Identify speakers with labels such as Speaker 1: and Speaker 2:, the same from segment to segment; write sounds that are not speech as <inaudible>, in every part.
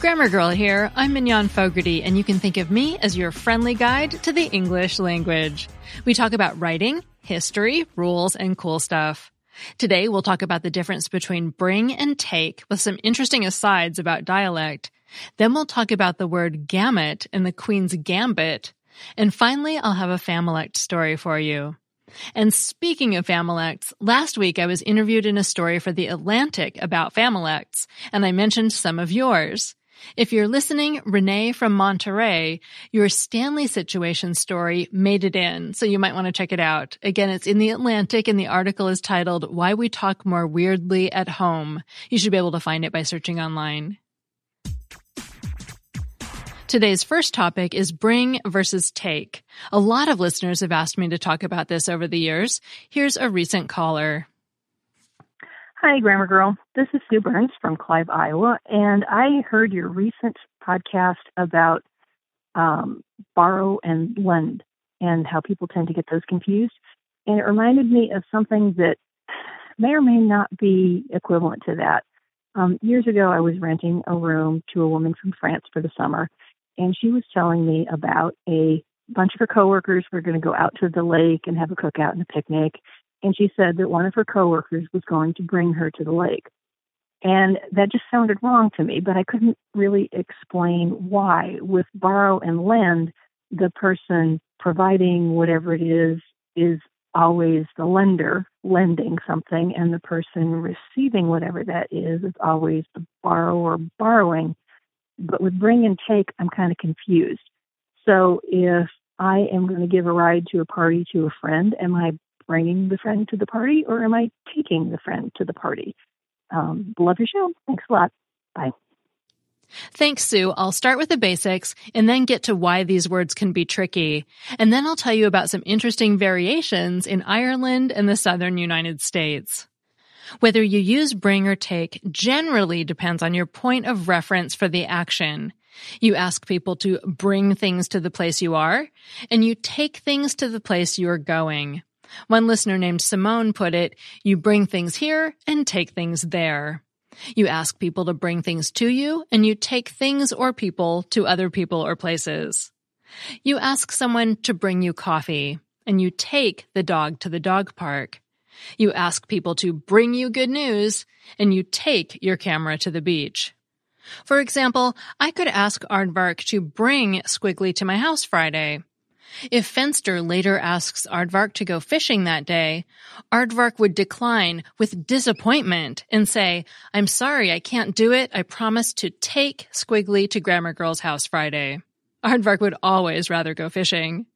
Speaker 1: Grammar Girl here. I'm Mignon Fogarty, and you can think of me as your friendly guide to the English language. We talk about writing, history, rules, and cool stuff. Today, we'll talk about the difference between bring and take with some interesting asides about dialect. Then we'll talk about the word gamut in the Queen's Gambit. And finally, I'll have a Familect story for you. And speaking of Familects, last week I was interviewed in a story for The Atlantic about Familects, and I mentioned some of yours. If you're listening, Renee from Monterey, your Stanley situation story made it in, so you might want to check it out. Again, it's in the Atlantic and the article is titled Why We Talk More Weirdly at Home. You should be able to find it by searching online. Today's first topic is bring versus take. A lot of listeners have asked me to talk about this over the years. Here's a recent caller.
Speaker 2: Hi, Grammar Girl. This is Sue Burns from Clive, Iowa, and I heard your recent podcast about um, borrow and lend and how people tend to get those confused. And it reminded me of something that may or may not be equivalent to that. Um, years ago, I was renting a room to a woman from France for the summer, and she was telling me about a bunch of her coworkers were going to go out to the lake and have a cookout and a picnic and she said that one of her coworkers was going to bring her to the lake. And that just sounded wrong to me, but I couldn't really explain why. With borrow and lend, the person providing whatever it is is always the lender lending something, and the person receiving whatever that is is always the borrower borrowing. But with bring and take, I'm kind of confused. So if I am going to give a ride to a party to a friend, am I bringing the friend to the party or am I taking the friend to the party? Um, love your show. Thanks a lot. Bye.
Speaker 1: Thanks, Sue. I'll start with the basics and then get to why these words can be tricky. And then I'll tell you about some interesting variations in Ireland and the southern United States. Whether you use bring or take generally depends on your point of reference for the action. You ask people to bring things to the place you are, and you take things to the place you are going. One listener named Simone put it, you bring things here and take things there. You ask people to bring things to you and you take things or people to other people or places. You ask someone to bring you coffee and you take the dog to the dog park. You ask people to bring you good news and you take your camera to the beach. For example, I could ask Aardvark to bring Squiggly to my house Friday. If Fenster later asks Aardvark to go fishing that day, Aardvark would decline with disappointment and say, I'm sorry, I can't do it. I promised to take Squiggly to Grammar Girl's house Friday. Aardvark would always rather go fishing.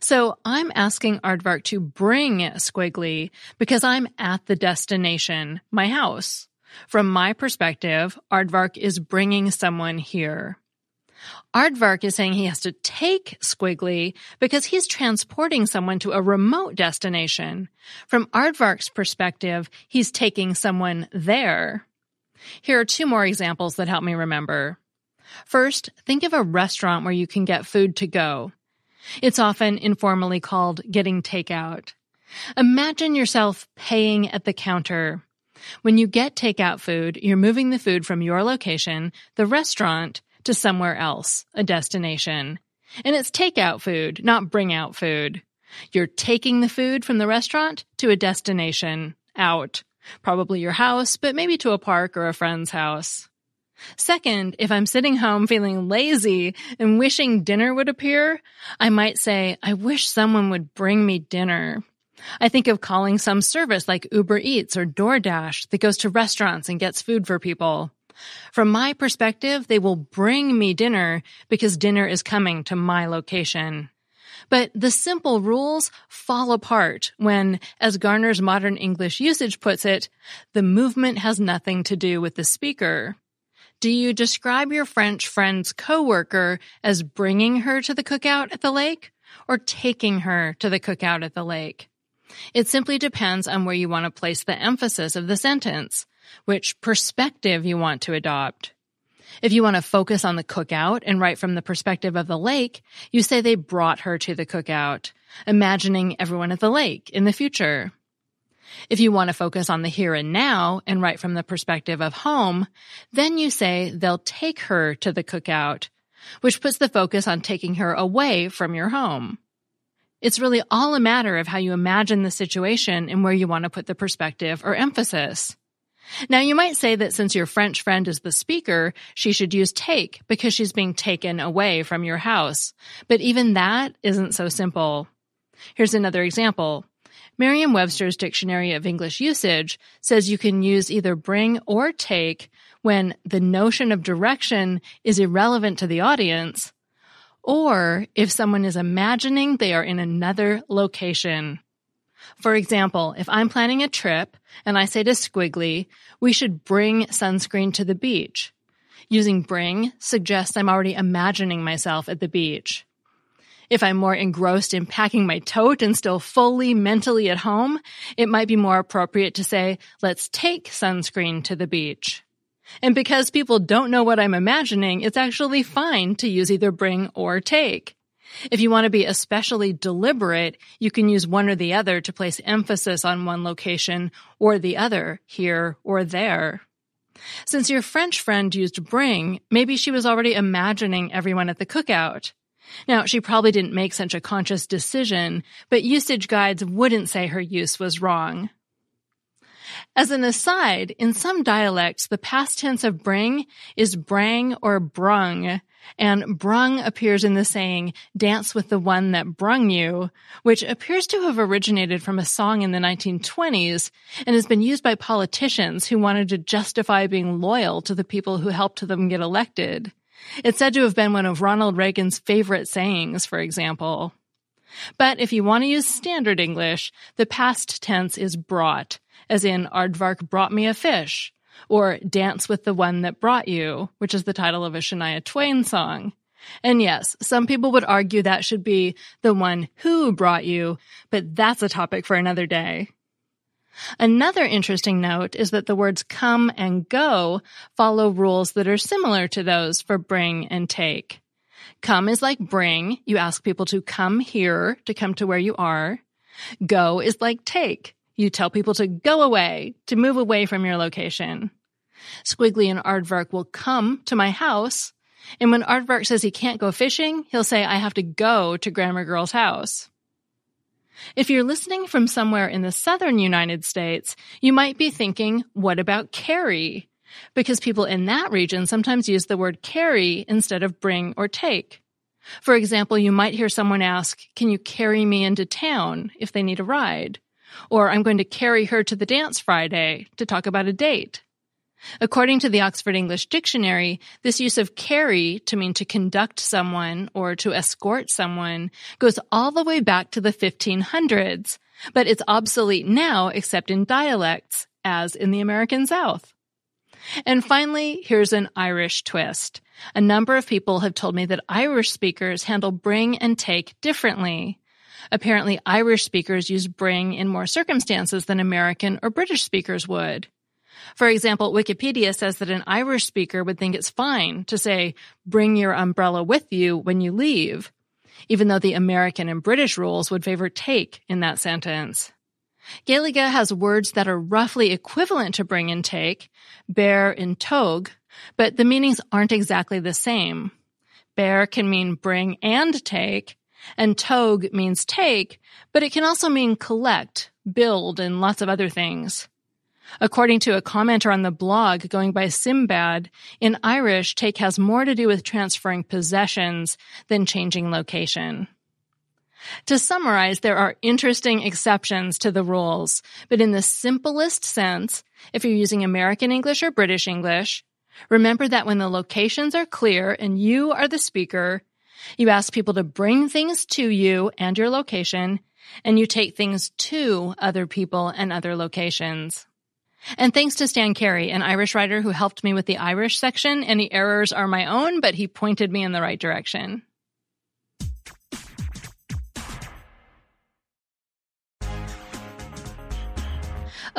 Speaker 1: So I'm asking Aardvark to bring Squiggly because I'm at the destination, my house. From my perspective, Aardvark is bringing someone here. Aardvark is saying he has to take Squiggly because he's transporting someone to a remote destination. From Aardvark's perspective, he's taking someone there. Here are two more examples that help me remember. First, think of a restaurant where you can get food to go. It's often informally called getting takeout. Imagine yourself paying at the counter. When you get takeout food, you're moving the food from your location, the restaurant, to somewhere else, a destination. And it's takeout food, not bring out food. You're taking the food from the restaurant to a destination, out. Probably your house, but maybe to a park or a friend's house. Second, if I'm sitting home feeling lazy and wishing dinner would appear, I might say, I wish someone would bring me dinner. I think of calling some service like Uber Eats or DoorDash that goes to restaurants and gets food for people. From my perspective, they will bring me dinner because dinner is coming to my location. But the simple rules fall apart when, as Garner's modern English usage puts it, the movement has nothing to do with the speaker. Do you describe your French friend's coworker as bringing her to the cookout at the lake or taking her to the cookout at the lake? It simply depends on where you want to place the emphasis of the sentence, which perspective you want to adopt. If you want to focus on the cookout and write from the perspective of the lake, you say they brought her to the cookout, imagining everyone at the lake in the future. If you want to focus on the here and now and write from the perspective of home, then you say they'll take her to the cookout, which puts the focus on taking her away from your home. It's really all a matter of how you imagine the situation and where you want to put the perspective or emphasis. Now you might say that since your French friend is the speaker, she should use take because she's being taken away from your house. But even that isn't so simple. Here's another example. Merriam-Webster's Dictionary of English Usage says you can use either bring or take when the notion of direction is irrelevant to the audience, or if someone is imagining they are in another location. For example, if I'm planning a trip and I say to Squiggly, we should bring sunscreen to the beach. Using bring suggests I'm already imagining myself at the beach. If I'm more engrossed in packing my tote and still fully mentally at home, it might be more appropriate to say, let's take sunscreen to the beach. And because people don't know what I'm imagining, it's actually fine to use either bring or take. If you want to be especially deliberate, you can use one or the other to place emphasis on one location or the other, here or there. Since your French friend used bring, maybe she was already imagining everyone at the cookout. Now, she probably didn't make such a conscious decision, but usage guides wouldn't say her use was wrong. As an aside, in some dialects, the past tense of bring is brang or brung, and brung appears in the saying, dance with the one that brung you, which appears to have originated from a song in the 1920s and has been used by politicians who wanted to justify being loyal to the people who helped them get elected. It's said to have been one of Ronald Reagan's favorite sayings, for example. But if you want to use standard English, the past tense is brought, as in Aardvark brought me a fish, or Dance with the One That Brought You, which is the title of a Shania Twain song. And yes, some people would argue that should be the one who brought you, but that's a topic for another day. Another interesting note is that the words come and go follow rules that are similar to those for bring and take. Come is like bring. You ask people to come here, to come to where you are. Go is like take. You tell people to go away, to move away from your location. Squiggly and Aardvark will come to my house, and when Aardvark says he can't go fishing, he'll say, I have to go to Grammar Girl's house. If you're listening from somewhere in the southern United States, you might be thinking, what about carry? Because people in that region sometimes use the word carry instead of bring or take. For example, you might hear someone ask, can you carry me into town if they need a ride? Or I'm going to carry her to the dance Friday to talk about a date. According to the Oxford English Dictionary, this use of carry to mean to conduct someone or to escort someone goes all the way back to the 1500s, but it's obsolete now except in dialects, as in the American South. And finally, here's an Irish twist. A number of people have told me that Irish speakers handle bring and take differently. Apparently, Irish speakers use bring in more circumstances than American or British speakers would. For example, Wikipedia says that an Irish speaker would think it's fine to say, bring your umbrella with you when you leave, even though the American and British rules would favor take in that sentence. Gaeilge has words that are roughly equivalent to bring and take, bear and togue, but the meanings aren't exactly the same. Bear can mean bring and take, and togue means take, but it can also mean collect, build, and lots of other things. According to a commenter on the blog going by Simbad, in Irish, take has more to do with transferring possessions than changing location. To summarize, there are interesting exceptions to the rules, but in the simplest sense, if you're using American English or British English, remember that when the locations are clear and you are the speaker, You ask people to bring things to you and your location, and you take things to other people and other locations. And thanks to Stan Carey, an Irish writer who helped me with the Irish section. Any errors are my own, but he pointed me in the right direction.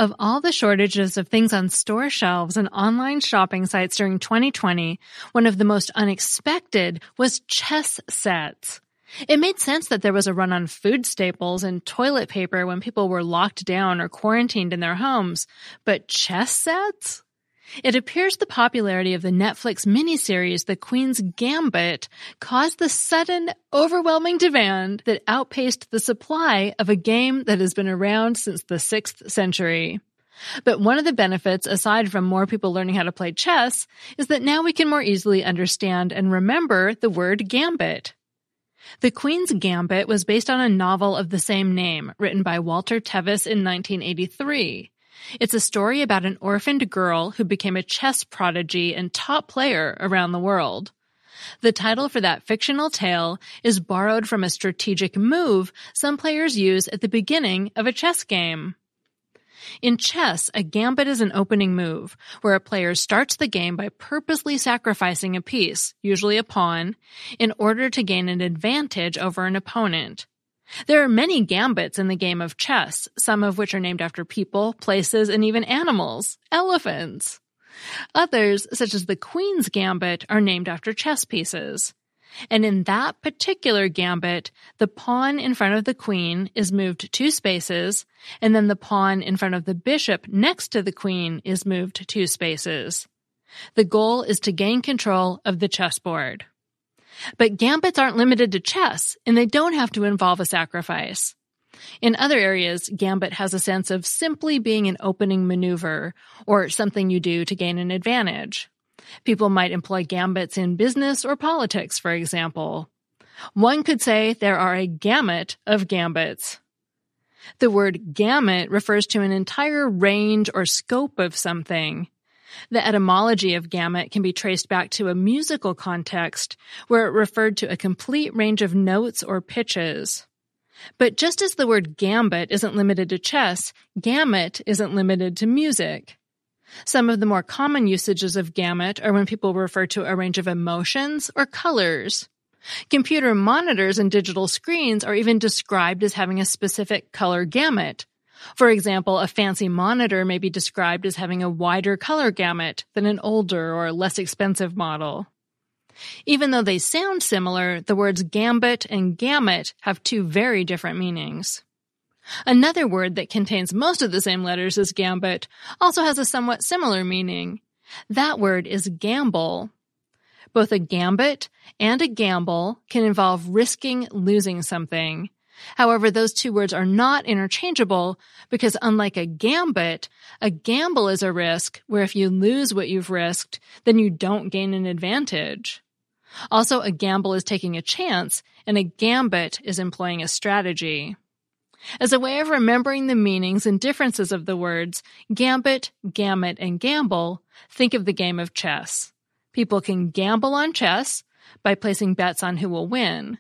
Speaker 1: Of all the shortages of things on store shelves and online shopping sites during 2020, one of the most unexpected was chess sets. It made sense that there was a run on food staples and toilet paper when people were locked down or quarantined in their homes, but chess sets? It appears the popularity of the Netflix miniseries The Queen's Gambit caused the sudden, overwhelming demand that outpaced the supply of a game that has been around since the 6th century. But one of the benefits, aside from more people learning how to play chess, is that now we can more easily understand and remember the word gambit. The Queen's Gambit was based on a novel of the same name, written by Walter Tevis in 1983. It's a story about an orphaned girl who became a chess prodigy and top player around the world. The title for that fictional tale is borrowed from a strategic move some players use at the beginning of a chess game. In chess, a gambit is an opening move, where a player starts the game by purposely sacrificing a piece, usually a pawn, in order to gain an advantage over an opponent. There are many gambits in the game of chess, some of which are named after people, places, and even animals. Elephants. Others, such as the Queen's Gambit, are named after chess pieces. And in that particular gambit, the pawn in front of the queen is moved two spaces, and then the pawn in front of the bishop next to the queen is moved two spaces. The goal is to gain control of the chessboard. But gambits aren't limited to chess, and they don't have to involve a sacrifice. In other areas, gambit has a sense of simply being an opening maneuver or something you do to gain an advantage. People might employ gambits in business or politics, for example. One could say there are a gamut of gambits. The word gamut refers to an entire range or scope of something. The etymology of gamut can be traced back to a musical context where it referred to a complete range of notes or pitches. But just as the word gambit isn't limited to chess, gamut isn't limited to music. Some of the more common usages of gamut are when people refer to a range of emotions or colors. Computer monitors and digital screens are even described as having a specific color gamut, for example, a fancy monitor may be described as having a wider color gamut than an older or less expensive model. Even though they sound similar, the words gambit and gamut have two very different meanings. Another word that contains most of the same letters as gambit also has a somewhat similar meaning. That word is gamble. Both a gambit and a gamble can involve risking losing something, However, those two words are not interchangeable because unlike a gambit, a gamble is a risk where if you lose what you've risked, then you don't gain an advantage. Also, a gamble is taking a chance and a gambit is employing a strategy. As a way of remembering the meanings and differences of the words gambit, gamut, and gamble, think of the game of chess. People can gamble on chess by placing bets on who will win.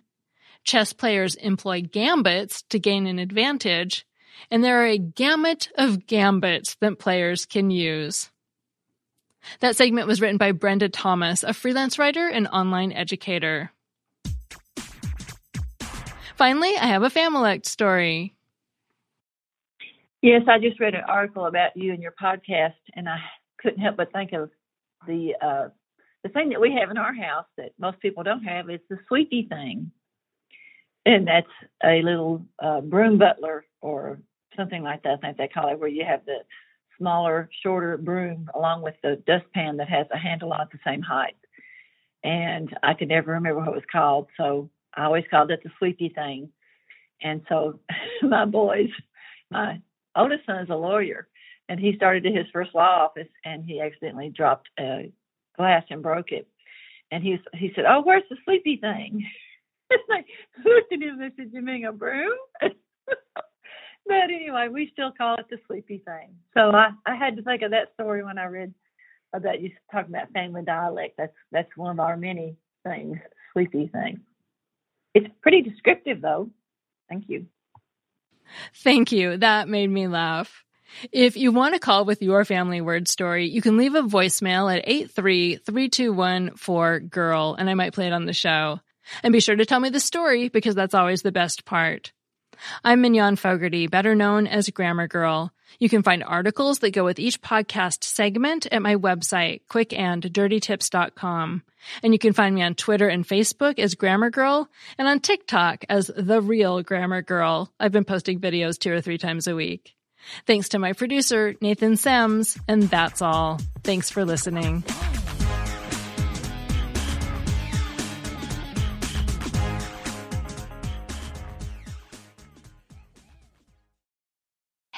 Speaker 1: Chess players employ gambits to gain an advantage, and there are a gamut of gambits that players can use. That segment was written by Brenda Thomas, a freelance writer and online educator. Finally, I have a Familect story.
Speaker 3: Yes, I just read an article about you and your podcast, and I couldn't help but think of the uh, the thing that we have in our house that most people don't have is the sweetie thing and that's a little uh, broom butler or something like that. I think they call it, where you have the smaller, shorter broom along with the dustpan that has a handle on the same height. And I could never remember what it was called, so I always called it the sweepy thing. And so <laughs> my boys, my oldest son is a lawyer, and he started his first law office, and he accidentally dropped a glass and broke it. And he he said, "Oh, where's the sleepy thing?" <laughs> <laughs> it's like and said, "You mean a broom?" <laughs> but anyway, we still call it the sleepy thing. So I I had to think of that story when I read about you talking about family dialect. That's that's one of our many things, sleepy thing. It's pretty descriptive, though. Thank you.
Speaker 1: Thank you. That made me laugh. If you want to call with your family word story, you can leave a voicemail at 83321 girl and I might play it on the show. And be sure to tell me the story because that's always the best part. I'm Mignon Fogarty, better known as Grammar Girl. You can find articles that go with each podcast segment at my website, quickanddirtytips.com. And you can find me on Twitter and Facebook as Grammar Girl and on TikTok as The Real Grammar Girl. I've been posting videos two or three times a week. Thanks to my producer, Nathan Semes, and that's all. Thanks for listening.